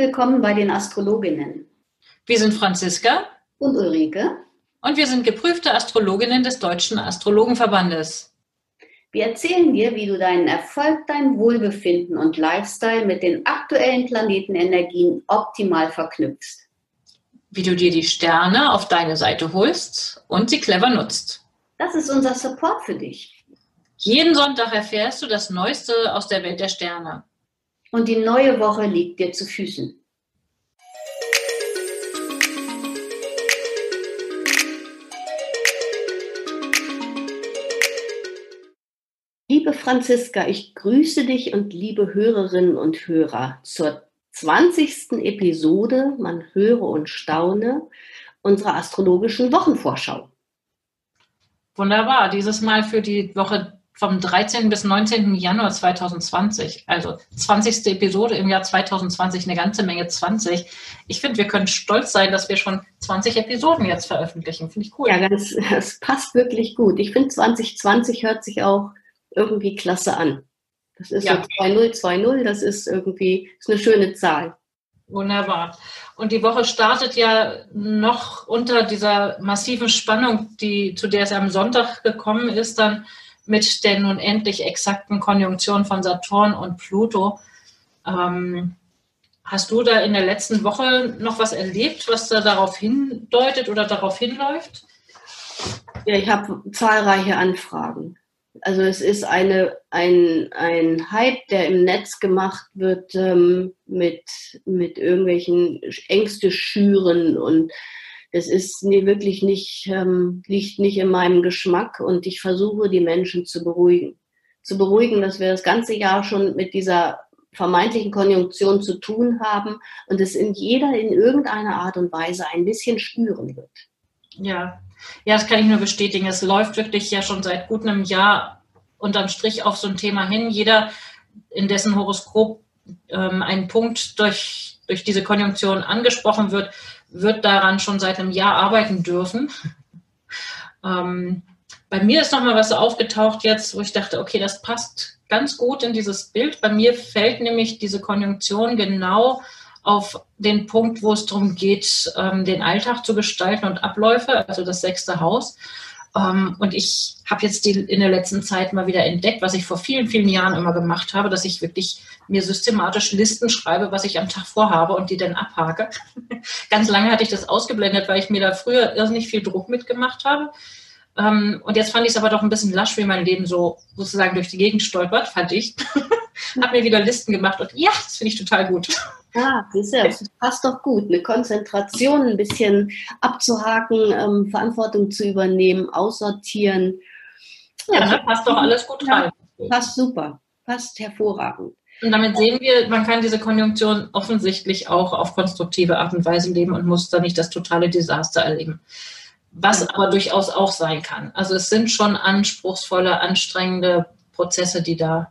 Willkommen bei den Astrologinnen. Wir sind Franziska und Ulrike und wir sind geprüfte Astrologinnen des Deutschen Astrologenverbandes. Wir erzählen dir, wie du deinen Erfolg, dein Wohlbefinden und Lifestyle mit den aktuellen Planetenenergien optimal verknüpfst. Wie du dir die Sterne auf deine Seite holst und sie clever nutzt. Das ist unser Support für dich. Jeden Sonntag erfährst du das Neueste aus der Welt der Sterne. Und die neue Woche liegt dir zu Füßen. Franziska, ich grüße dich und liebe Hörerinnen und Hörer zur 20. Episode, man höre und staune, unserer astrologischen Wochenvorschau. Wunderbar, dieses Mal für die Woche vom 13. bis 19. Januar 2020, also 20. Episode im Jahr 2020, eine ganze Menge 20. Ich finde, wir können stolz sein, dass wir schon 20 Episoden jetzt veröffentlichen. Finde ich cool. Ja, ganz, es passt wirklich gut. Ich finde, 2020 hört sich auch irgendwie klasse an. Das ist ja. so 2020, das ist irgendwie ist eine schöne Zahl. Wunderbar. Und die Woche startet ja noch unter dieser massiven Spannung, die, zu der es am Sonntag gekommen ist, dann mit der nun endlich exakten Konjunktion von Saturn und Pluto. Ähm, hast du da in der letzten Woche noch was erlebt, was da darauf hindeutet oder darauf hinläuft? Ja, ich habe zahlreiche Anfragen. Also es ist eine, ein, ein Hype, der im Netz gemacht wird ähm, mit, mit irgendwelchen Ängste schüren und das ist nee, wirklich nicht, ähm, liegt nicht in meinem Geschmack und ich versuche, die Menschen zu beruhigen. Zu beruhigen, dass wir das ganze Jahr schon mit dieser vermeintlichen Konjunktion zu tun haben und es in jeder in irgendeiner Art und Weise ein bisschen spüren wird. Ja, ja, das kann ich nur bestätigen. Es läuft wirklich ja schon seit gut einem Jahr unterm Strich auf so ein Thema hin. Jeder, in dessen Horoskop ähm, ein Punkt durch, durch diese Konjunktion angesprochen wird, wird daran schon seit einem Jahr arbeiten dürfen. ähm, bei mir ist nochmal was aufgetaucht jetzt, wo ich dachte, okay, das passt ganz gut in dieses Bild. Bei mir fällt nämlich diese Konjunktion genau auf den Punkt, wo es darum geht, ähm, den Alltag zu gestalten und Abläufe, also das sechste Haus. Ähm, und ich habe jetzt die, in der letzten Zeit mal wieder entdeckt, was ich vor vielen, vielen Jahren immer gemacht habe, dass ich wirklich mir systematisch Listen schreibe, was ich am Tag vorhabe und die dann abhake. Ganz lange hatte ich das ausgeblendet, weil ich mir da früher irrsinnig viel Druck mitgemacht habe. Ähm, und jetzt fand ich es aber doch ein bisschen lasch, wie mein Leben so sozusagen durch die Gegend stolpert, fand ich. habe mir wieder Listen gemacht und ja, das finde ich total gut. Ah, siehst du, das passt doch gut. Eine Konzentration, ein bisschen abzuhaken, ähm, Verantwortung zu übernehmen, aussortieren. Ja, ja passt doch alles gut rein. passt super, passt hervorragend. Und damit sehen wir, man kann diese Konjunktion offensichtlich auch auf konstruktive Art und Weise leben und muss da nicht das totale Desaster erleben. Was aber durchaus auch sein kann. Also es sind schon anspruchsvolle, anstrengende Prozesse, die da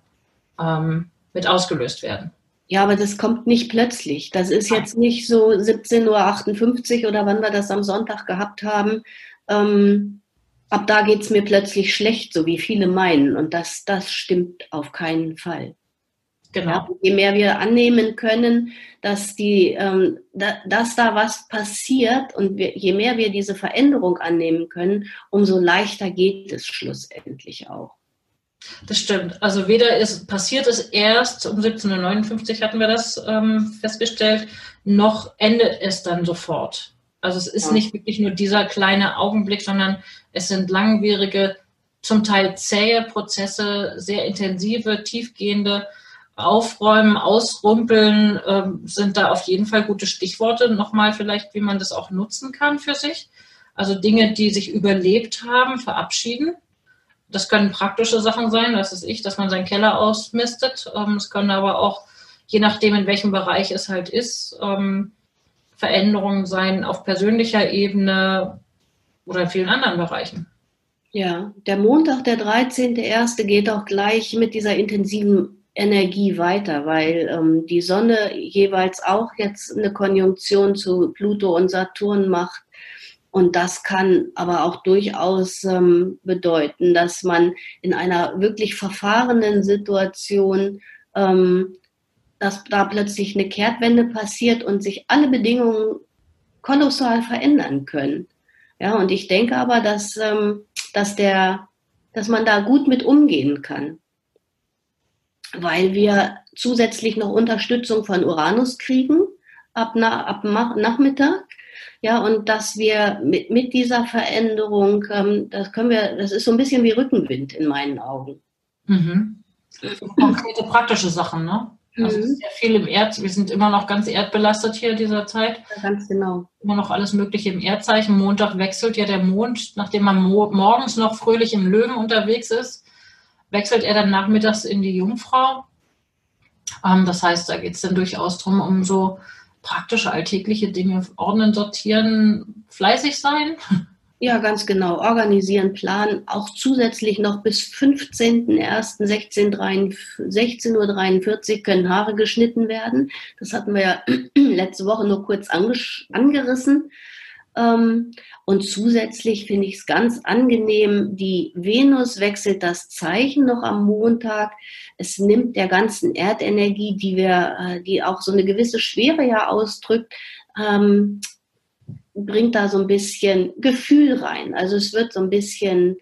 ähm, mit ausgelöst werden. Ja, aber das kommt nicht plötzlich. Das ist jetzt nicht so 17.58 Uhr oder wann wir das am Sonntag gehabt haben. Ähm, ab da geht es mir plötzlich schlecht, so wie viele meinen. Und das, das stimmt auf keinen Fall. Genau. Ja, je mehr wir annehmen können, dass, die, ähm, da, dass da was passiert und wir, je mehr wir diese Veränderung annehmen können, umso leichter geht es schlussendlich auch. Das stimmt. Also weder ist passiert es erst um 1759 hatten wir das ähm, festgestellt, noch endet es dann sofort. Also es ist ja. nicht wirklich nur dieser kleine Augenblick, sondern es sind langwierige, zum Teil zähe Prozesse, sehr intensive, tiefgehende Aufräumen, Ausrumpeln ähm, sind da auf jeden Fall gute Stichworte. Nochmal vielleicht, wie man das auch nutzen kann für sich. Also Dinge, die sich überlebt haben, verabschieden das können praktische Sachen sein, das ist ich, dass man seinen Keller ausmistet. Ähm, es können aber auch, je nachdem, in welchem Bereich es halt ist, ähm, Veränderungen sein auf persönlicher Ebene oder in vielen anderen Bereichen. Ja, der Montag, der 13.01. geht auch gleich mit dieser intensiven Energie weiter, weil ähm, die Sonne jeweils auch jetzt eine Konjunktion zu Pluto und Saturn macht. Und das kann aber auch durchaus ähm, bedeuten, dass man in einer wirklich verfahrenen Situation ähm, dass da plötzlich eine Kehrtwende passiert und sich alle Bedingungen kolossal verändern können. Ja, und ich denke aber, dass, ähm, dass, der, dass man da gut mit umgehen kann, weil wir zusätzlich noch Unterstützung von Uranus kriegen ab, na, ab Nachmittag. Ja, und dass wir mit, mit dieser Veränderung, ähm, das können wir, das ist so ein bisschen wie Rückenwind in meinen Augen. Mhm. Konkrete praktische Sachen, ne? Also mhm. sehr viel im Erd, wir sind immer noch ganz erdbelastet hier in dieser Zeit. Ja, ganz genau. Immer noch alles Mögliche im Erdzeichen. Montag wechselt ja der Mond, nachdem man mo morgens noch fröhlich im Löwen unterwegs ist, wechselt er dann nachmittags in die Jungfrau. Ähm, das heißt, da geht es dann durchaus darum, um so praktische alltägliche Dinge ordnen, sortieren, fleißig sein. Ja, ganz genau. Organisieren, planen. Auch zusätzlich noch bis 15.01.16.43 Uhr können Haare geschnitten werden. Das hatten wir ja letzte Woche nur kurz angerissen. Ähm, und zusätzlich finde ich es ganz angenehm, die Venus wechselt das Zeichen noch am Montag. Es nimmt der ganzen Erdenergie, die wir, äh, die auch so eine gewisse Schwere ja ausdrückt, ähm, bringt da so ein bisschen Gefühl rein. Also es wird so ein bisschen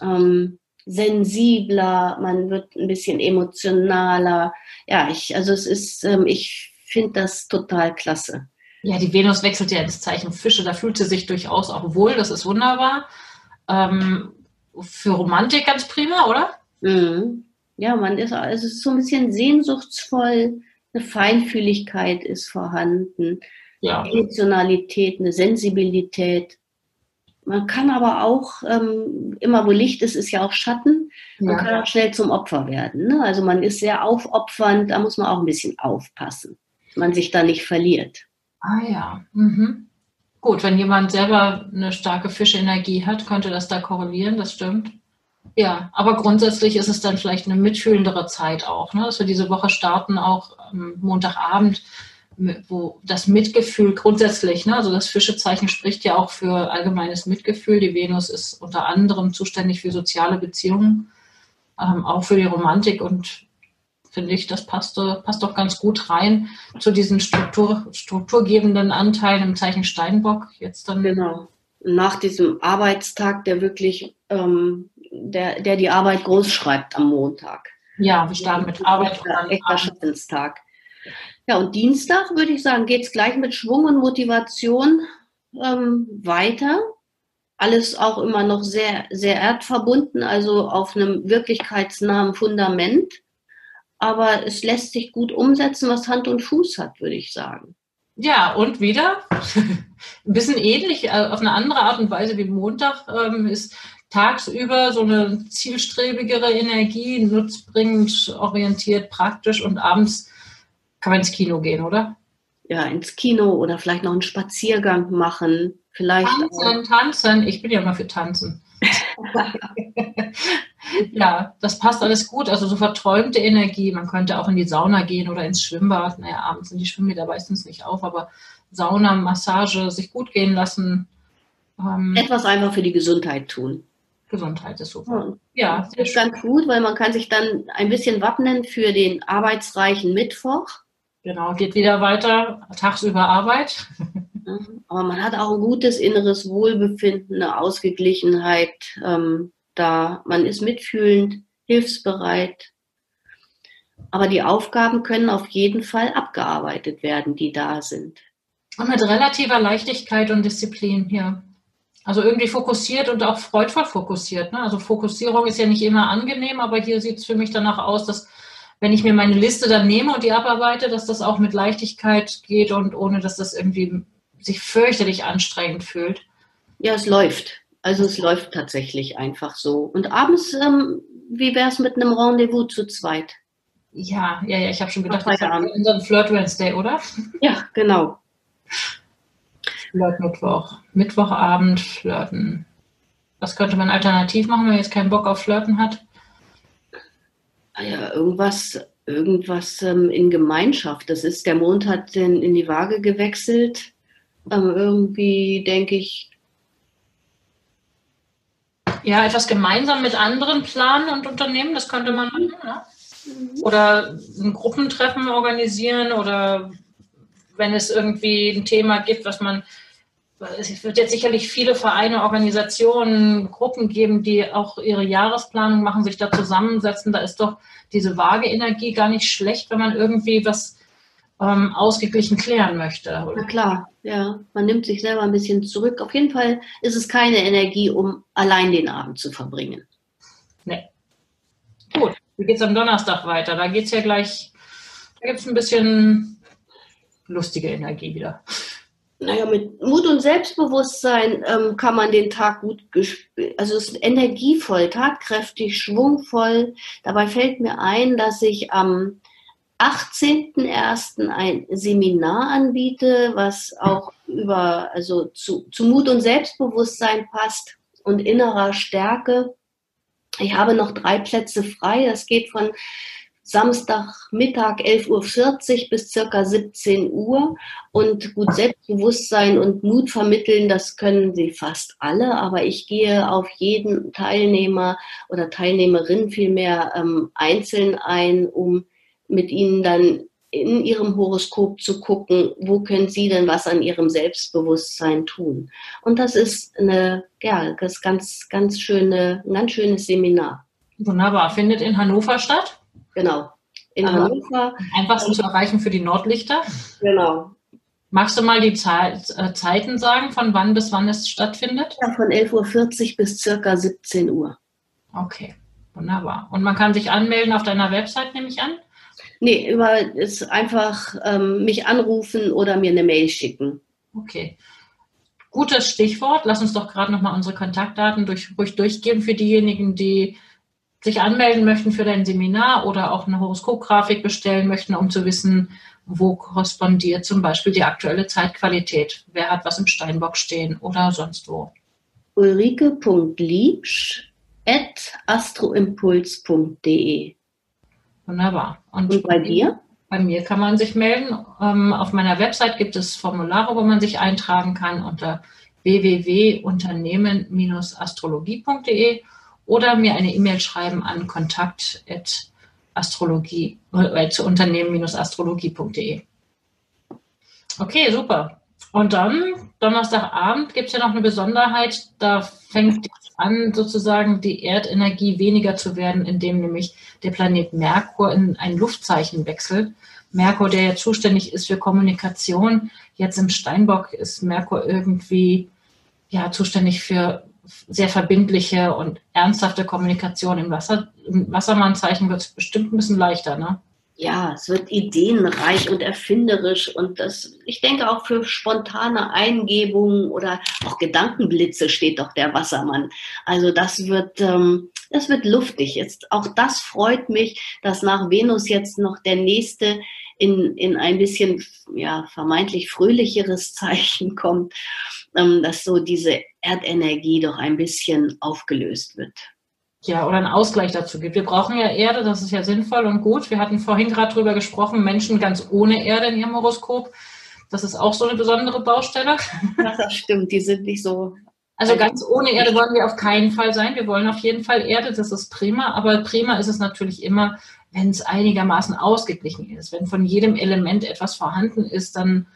ähm, sensibler, man wird ein bisschen emotionaler. Ja, ich, also es ist, ähm, ich finde das total klasse. Ja, die Venus wechselt ja ins Zeichen Fische, da fühlt sie sich durchaus auch wohl, das ist wunderbar. Ähm, für Romantik ganz prima, oder? Mhm. Ja, man ist, es ist so ein bisschen sehnsuchtsvoll, eine Feinfühligkeit ist vorhanden ja. Emotionalität, eine Sensibilität. Man kann aber auch, ähm, immer wo Licht ist, ist ja auch Schatten. Man ja. kann auch schnell zum Opfer werden. Ne? Also man ist sehr aufopfernd, da muss man auch ein bisschen aufpassen, dass man sich da nicht verliert. Ah ja. Mhm. Gut, wenn jemand selber eine starke Fischenergie hat, könnte das da korrelieren, das stimmt. Ja, aber grundsätzlich ist es dann vielleicht eine mitfühlendere Zeit auch, ne? dass wir diese Woche starten, auch Montagabend wo das Mitgefühl grundsätzlich, ne, also das Fischezeichen spricht ja auch für allgemeines Mitgefühl. Die Venus ist unter anderem zuständig für soziale Beziehungen, ähm, auch für die Romantik und finde ich, das passt, passt doch ganz gut rein zu diesen Struktur, strukturgebenden Anteilen im Zeichen Steinbock. Jetzt dann genau. Nach diesem Arbeitstag, der wirklich, ähm, der, der die Arbeit groß schreibt am Montag. Ja, wir starten mit Arbeit. Echter Schaffenstag. Ja, und Dienstag würde ich sagen, geht es gleich mit Schwung und Motivation ähm, weiter. Alles auch immer noch sehr, sehr erdverbunden, also auf einem wirklichkeitsnahen Fundament. Aber es lässt sich gut umsetzen, was Hand und Fuß hat, würde ich sagen. Ja, und wieder ein bisschen ähnlich, äh, auf eine andere Art und Weise wie Montag ähm, ist tagsüber so eine zielstrebigere Energie, nutzbringend, orientiert, praktisch und abends kann man ins Kino gehen, oder? Ja, ins Kino oder vielleicht noch einen Spaziergang machen. Vielleicht tanzen, tanzen. Ich bin ja immer für Tanzen. ja, das passt alles gut. Also so verträumte Energie. Man könnte auch in die Sauna gehen oder ins Schwimmbad. Naja, abends sind die Schwimmbäder meistens nicht auf, aber Sauna, Massage, sich gut gehen lassen. Ähm, Etwas einfach für die Gesundheit tun. Gesundheit ist super. Ja, ja das ist ganz gut, weil man kann sich dann ein bisschen wappnen für den arbeitsreichen Mittwoch. Genau, geht wieder weiter, tagsüber Arbeit. Aber man hat auch ein gutes inneres Wohlbefinden, eine Ausgeglichenheit ähm, da. Man ist mitfühlend, hilfsbereit. Aber die Aufgaben können auf jeden Fall abgearbeitet werden, die da sind. Und mit relativer Leichtigkeit und Disziplin, ja. Also irgendwie fokussiert und auch freudvoll fokussiert. Ne? Also Fokussierung ist ja nicht immer angenehm, aber hier sieht es für mich danach aus, dass wenn ich mir meine Liste dann nehme und die abarbeite, dass das auch mit Leichtigkeit geht und ohne, dass das irgendwie sich fürchterlich anstrengend fühlt. Ja, es läuft. Also es läuft tatsächlich einfach so. Und abends, ähm, wie wäre es mit einem Rendezvous zu zweit? Ja, ja, ja, ich habe schon gedacht, das ist unseren Flirt Wednesday, oder? Ja, genau. Flirt Mittwoch. Mittwochabend flirten. Was könnte man alternativ machen, wenn man jetzt keinen Bock auf Flirten hat? Ah ja, irgendwas, irgendwas ähm, in Gemeinschaft. Das ist, der Mond hat in, in die Waage gewechselt. Ähm, irgendwie denke ich. Ja, etwas gemeinsam mit anderen planen und unternehmen, das könnte man machen, ne? Oder ein Gruppentreffen organisieren oder wenn es irgendwie ein Thema gibt, was man, es wird jetzt sicherlich viele Vereine, Organisationen, Gruppen geben, die auch ihre Jahresplanung machen, sich da zusammensetzen. Da ist doch diese vage Energie gar nicht schlecht, wenn man irgendwie was ähm, ausgeglichen klären möchte. Na klar, ja. Man nimmt sich selber ein bisschen zurück. Auf jeden Fall ist es keine Energie, um allein den Abend zu verbringen. Nee. Gut, wie geht es am Donnerstag weiter? Da geht es ja gleich, da gibt es ein bisschen lustige Energie wieder. Naja, mit Mut und Selbstbewusstsein ähm, kann man den Tag gut, also es ist energievoll, tatkräftig, schwungvoll. Dabei fällt mir ein, dass ich am 18.01. ein Seminar anbiete, was auch über, also zu, zu Mut und Selbstbewusstsein passt und innerer Stärke. Ich habe noch drei Plätze frei. Das geht von Samstagmittag 11.40 Uhr bis circa 17 Uhr. Und gut, Selbstbewusstsein und Mut vermitteln, das können sie fast alle. Aber ich gehe auf jeden Teilnehmer oder Teilnehmerin vielmehr ähm, einzeln ein, um mit ihnen dann in ihrem Horoskop zu gucken, wo können sie denn was an ihrem Selbstbewusstsein tun. Und das ist eine, ja, das ganz, ganz schöne, ein ganz schönes Seminar. Wunderbar. Findet in Hannover statt? Genau. In Aber Hannover. Einfachsten zu erreichen für die Nordlichter? Genau. Magst du mal die Zeit, äh, Zeiten sagen, von wann bis wann es stattfindet? Ja, von 11.40 Uhr bis circa 17 Uhr. Okay, wunderbar. Und man kann sich anmelden auf deiner Website, nehme ich an? Nee, über ist einfach ähm, mich anrufen oder mir eine Mail schicken. Okay. Gutes Stichwort. Lass uns doch gerade nochmal unsere Kontaktdaten durch, ruhig durchgeben für diejenigen, die sich anmelden möchten für dein Seminar oder auch eine Horoskopgrafik bestellen möchten, um zu wissen, wo korrespondiert zum Beispiel die aktuelle Zeitqualität. Wer hat was im Steinbock stehen oder sonst wo. Ulrike.liebsch at astroimpuls.de Wunderbar. Und, Und bei dir? Bei mir kann man sich melden. Ähm, auf meiner Website gibt es Formulare, wo man sich eintragen kann unter www.unternehmen-astrologie.de oder mir eine E-Mail schreiben an kontakt.astrologie äh, zu unternehmen-astrologie.de. Okay, super. Und dann, Donnerstagabend, gibt es ja noch eine Besonderheit. Da fängt an, sozusagen die Erdenergie weniger zu werden, indem nämlich der Planet Merkur in ein Luftzeichen wechselt. Merkur, der ja zuständig ist für Kommunikation, jetzt im Steinbock ist Merkur irgendwie ja zuständig für sehr verbindliche und ernsthafte Kommunikation. Im, Wasser, im Wassermannzeichen wird es bestimmt ein bisschen leichter, ne? Ja, es wird ideenreich und erfinderisch und das, ich denke auch für spontane Eingebungen oder auch Gedankenblitze steht doch der Wassermann. Also das wird, ähm, das wird luftig. Jetzt auch das freut mich, dass nach Venus jetzt noch der nächste in, in ein bisschen, ja, vermeintlich fröhlicheres Zeichen kommt, ähm, dass so diese Erdenergie doch ein bisschen aufgelöst wird ja, oder einen Ausgleich dazu gibt. Wir brauchen ja Erde, das ist ja sinnvoll und gut. Wir hatten vorhin gerade drüber gesprochen, Menschen ganz ohne Erde in ihrem Horoskop. Das ist auch so eine besondere Baustelle. Ja, das stimmt, die sind nicht so. Also ganz ohne Erde wollen wir auf keinen Fall sein. Wir wollen auf jeden Fall Erde, das ist prima. Aber prima ist es natürlich immer, wenn es einigermaßen ausgeglichen ist. Wenn von jedem Element etwas vorhanden ist, dann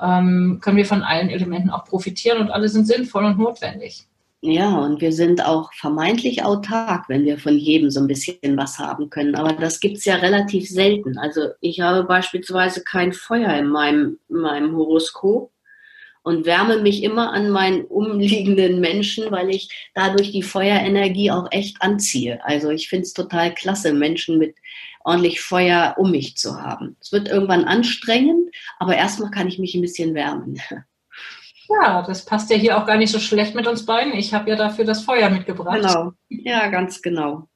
ähm, können wir von allen Elementen auch profitieren und alle sind sinnvoll und notwendig. Ja, und wir sind auch vermeintlich autark, wenn wir von jedem so ein bisschen was haben können. Aber das gibt's ja relativ selten. Also ich habe beispielsweise kein Feuer in meinem, in meinem Horoskop und wärme mich immer an meinen umliegenden Menschen, weil ich dadurch die Feuerenergie auch echt anziehe. Also ich finde es total klasse, Menschen mit ordentlich Feuer um mich zu haben. Es wird irgendwann anstrengend, aber erstmal kann ich mich ein bisschen wärmen. Ja, das passt ja hier auch gar nicht so schlecht mit uns beiden. Ich habe ja dafür das Feuer mitgebracht. Genau, ja, ganz genau.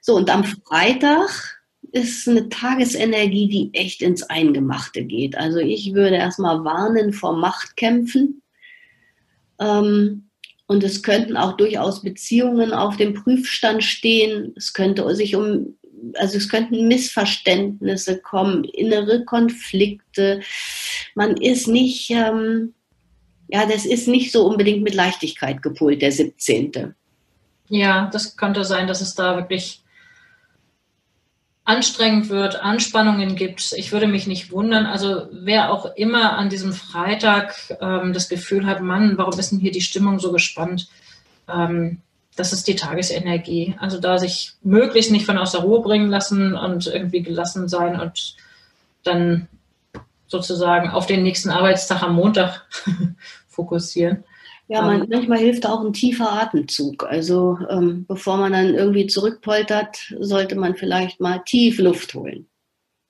So, und am Freitag ist eine Tagesenergie, die echt ins Eingemachte geht. Also ich würde erstmal warnen vor Machtkämpfen. Ähm, und es könnten auch durchaus Beziehungen auf dem Prüfstand stehen. Es könnte sich um, also es könnten Missverständnisse kommen, innere Konflikte. Man ist nicht, ähm, ja, das ist nicht so unbedingt mit Leichtigkeit gepolt, der 17. Ja, das könnte sein, dass es da wirklich anstrengend wird, Anspannungen gibt. Ich würde mich nicht wundern. Also wer auch immer an diesem Freitag ähm, das Gefühl hat, Mann, warum ist denn hier die Stimmung so gespannt? Ähm, das ist die Tagesenergie. Also da sich möglichst nicht von aus der Ruhe bringen lassen und irgendwie gelassen sein und dann sozusagen auf den nächsten Arbeitstag am Montag fokussieren. Ja, man, manchmal hilft auch ein tiefer Atemzug. Also ähm, bevor man dann irgendwie zurückpoltert, sollte man vielleicht mal tief Luft holen.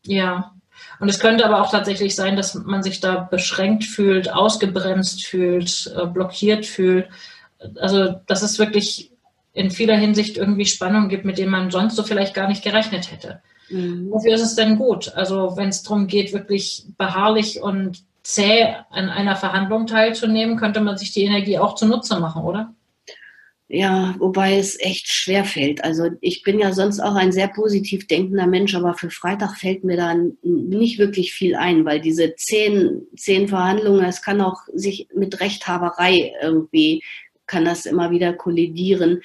Ja, und es könnte aber auch tatsächlich sein, dass man sich da beschränkt fühlt, ausgebremst fühlt, äh, blockiert fühlt. Also dass es wirklich in vieler Hinsicht irgendwie Spannung gibt, mit denen man sonst so vielleicht gar nicht gerechnet hätte. Mhm. Wofür ist es denn gut? Also wenn es darum geht, wirklich beharrlich und zäh an einer Verhandlung teilzunehmen, könnte man sich die Energie auch zunutze machen, oder? Ja, wobei es echt schwer fällt. Also ich bin ja sonst auch ein sehr positiv denkender Mensch, aber für Freitag fällt mir dann nicht wirklich viel ein, weil diese zehn, zehn Verhandlungen, es kann auch sich mit Rechthaberei irgendwie, kann das immer wieder kollidieren.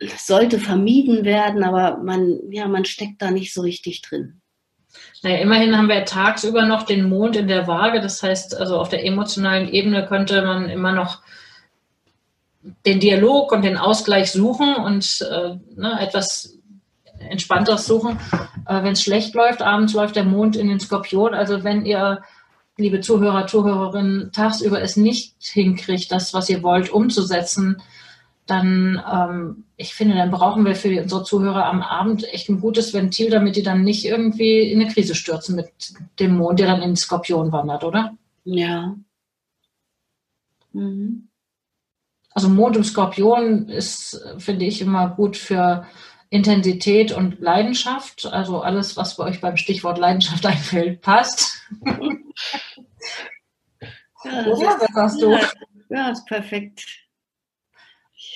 Das sollte vermieden werden, aber man, ja, man steckt da nicht so richtig drin. Naja, immerhin haben wir tagsüber noch den Mond in der Waage. Das heißt, also auf der emotionalen Ebene könnte man immer noch den Dialog und den Ausgleich suchen und äh, ne, etwas Entspannteres suchen. Äh, wenn es schlecht läuft, abends läuft der Mond in den Skorpion. Also wenn ihr, liebe Zuhörer, Zuhörerinnen, tagsüber es nicht hinkriegt, das, was ihr wollt, umzusetzen, dann, ähm, ich finde, dann brauchen wir für unsere Zuhörer am Abend echt ein gutes Ventil, damit die dann nicht irgendwie in eine Krise stürzen mit dem Mond, der dann in den Skorpion wandert, oder? Ja. Mhm. Also Mond im Skorpion ist, finde ich, immer gut für Intensität und Leidenschaft. Also alles, was bei euch beim Stichwort Leidenschaft einfällt, passt. Ja, Oder? Was sagst du? Ja, ist perfekt.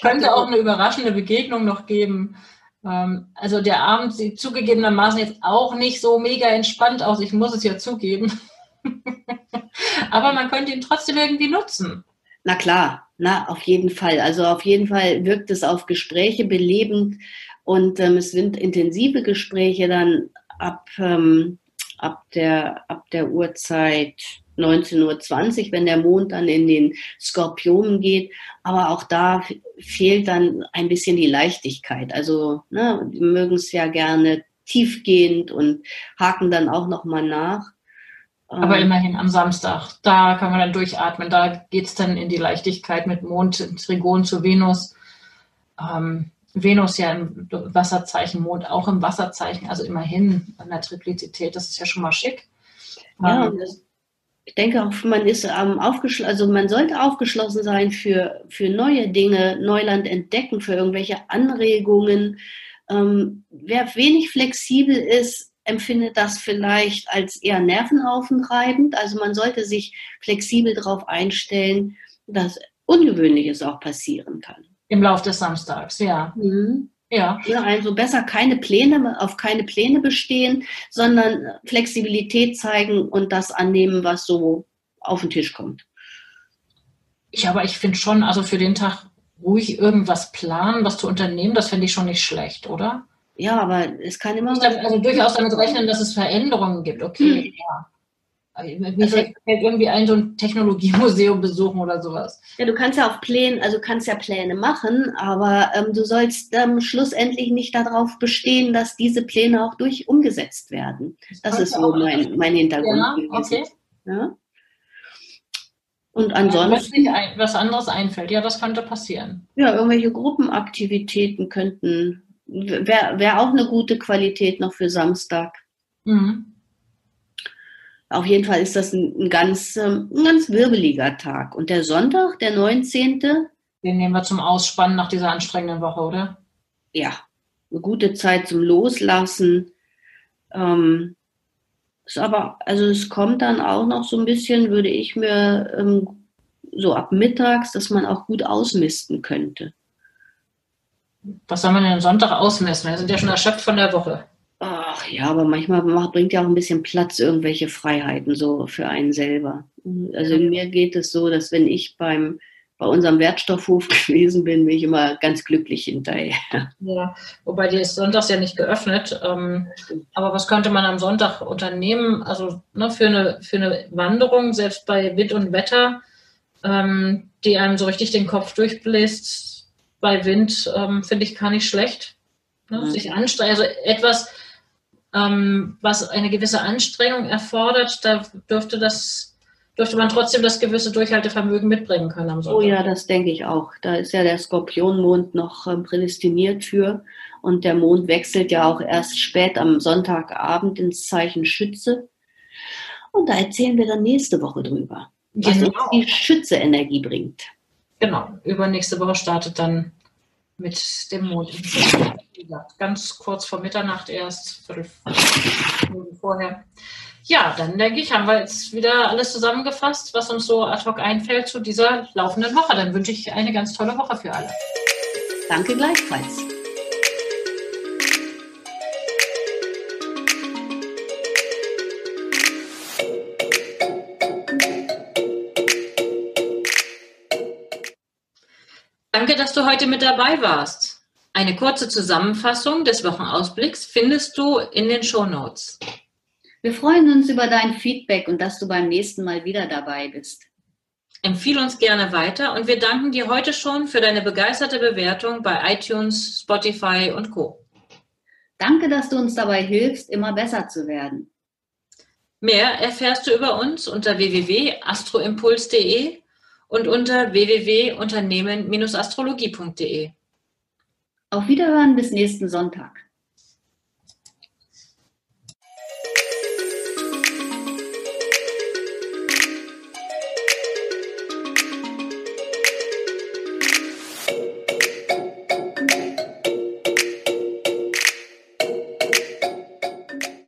Könnte auch eine überraschende Begegnung noch geben. Ähm, also der Abend sieht zugegebenermaßen jetzt auch nicht so mega entspannt aus. Ich muss es ja zugeben. Aber man könnte ihn trotzdem irgendwie nutzen. Na klar, na, auf jeden Fall. Also auf jeden Fall wirkt es auf Gespräche belebend und ähm, es sind intensive Gespräche dann ab, ähm, ab, der, ab der Uhrzeit 19.20 Uhr, wenn der Mond dann in den Skorpionen geht. Aber auch da fehlt dann ein bisschen die Leichtigkeit. Also ne, die mögen es ja gerne tiefgehend und haken dann auch nochmal nach. Aber ähm, immerhin am Samstag, da kann man dann durchatmen. Da geht es dann in die Leichtigkeit mit Mond, Trigon zu Venus. Ähm, Venus ja im Wasserzeichen, Mond auch im Wasserzeichen, also immerhin an der Triplizität, das ist ja schon mal schick. Ja, ähm, das, ich denke auch, man ist ähm, aufgeschlossen, also man sollte aufgeschlossen sein für, für neue Dinge, Neuland entdecken, für irgendwelche Anregungen. Ähm, wer wenig flexibel ist, empfindet das vielleicht als eher nervenaufreibend. Also man sollte sich flexibel darauf einstellen, dass Ungewöhnliches auch passieren kann. Im Laufe des Samstags, ja. Mhm. Ja. ja. Also besser keine Pläne, auf keine Pläne bestehen, sondern Flexibilität zeigen und das annehmen, was so auf den Tisch kommt. Ja, aber ich finde schon, also für den Tag ruhig irgendwas planen, was zu unternehmen, das finde ich schon nicht schlecht, oder? Ja, aber es kann immer. Also durchaus damit rechnen, dass es Veränderungen gibt, okay, hm. ja. Mir also, fällt irgendwie ein, so ein Technologiemuseum besuchen oder sowas. Ja, du kannst ja auch Pläne, also kannst ja Pläne machen, aber ähm, du sollst ähm, schlussendlich nicht darauf bestehen, dass diese Pläne auch durch umgesetzt werden. Das, das ist so mein, mein Hintergrund. Ja, okay. Ja? Und ansonsten. Ja, was anderes einfällt, ja, das könnte passieren. Ja, irgendwelche Gruppenaktivitäten könnten, wäre wär auch eine gute Qualität noch für Samstag. Mhm. Auf jeden Fall ist das ein, ein, ganz, ähm, ein ganz wirbeliger Tag. Und der Sonntag, der 19. Den nehmen wir zum Ausspannen nach dieser anstrengenden Woche, oder? Ja, eine gute Zeit zum Loslassen. Ähm, ist aber, also es kommt dann auch noch so ein bisschen, würde ich mir ähm, so ab mittags, dass man auch gut ausmisten könnte. Was soll man denn Sonntag ausmessen? Wir sind ja schon erschöpft von der Woche. Ach ja, aber manchmal bringt ja auch ein bisschen Platz irgendwelche Freiheiten so für einen selber. Also mir geht es so, dass wenn ich beim bei unserem Wertstoffhof gewesen bin, bin ich immer ganz glücklich hinterher. Ja, wobei die ist sonntags ja nicht geöffnet. Ähm, aber was könnte man am Sonntag unternehmen? Also ne, für, eine, für eine Wanderung, selbst bei Wind und Wetter, ähm, die einem so richtig den Kopf durchbläst, bei Wind, ähm, finde ich gar nicht schlecht. Ne? Mhm. Sich anstrengen, also etwas, ähm, was eine gewisse Anstrengung erfordert, da dürfte das dürfte man trotzdem das gewisse Durchhaltevermögen mitbringen können am Sonntag. Oh ja, das denke ich auch. Da ist ja der Skorpionmond noch ähm, prädestiniert für. Und der Mond wechselt ja auch erst spät am Sonntagabend ins Zeichen Schütze. Und da erzählen wir dann nächste Woche drüber, was genau. uns die Schütze-Energie bringt. Genau, übernächste Woche startet dann mit dem Mond. Ganz kurz vor Mitternacht erst, Viertel vorher. Ja, dann denke ich, haben wir jetzt wieder alles zusammengefasst, was uns so ad hoc einfällt zu dieser laufenden Woche. Dann wünsche ich eine ganz tolle Woche für alle. Danke gleichfalls. Danke, dass du heute mit dabei warst. Eine kurze Zusammenfassung des Wochenausblicks findest du in den Show Notes. Wir freuen uns über dein Feedback und dass du beim nächsten Mal wieder dabei bist. Empfiehl uns gerne weiter und wir danken dir heute schon für deine begeisterte Bewertung bei iTunes, Spotify und Co. Danke, dass du uns dabei hilfst, immer besser zu werden. Mehr erfährst du über uns unter www.astroimpuls.de und unter www.unternehmen-astrologie.de. Auf Wiederhören bis nächsten Sonntag.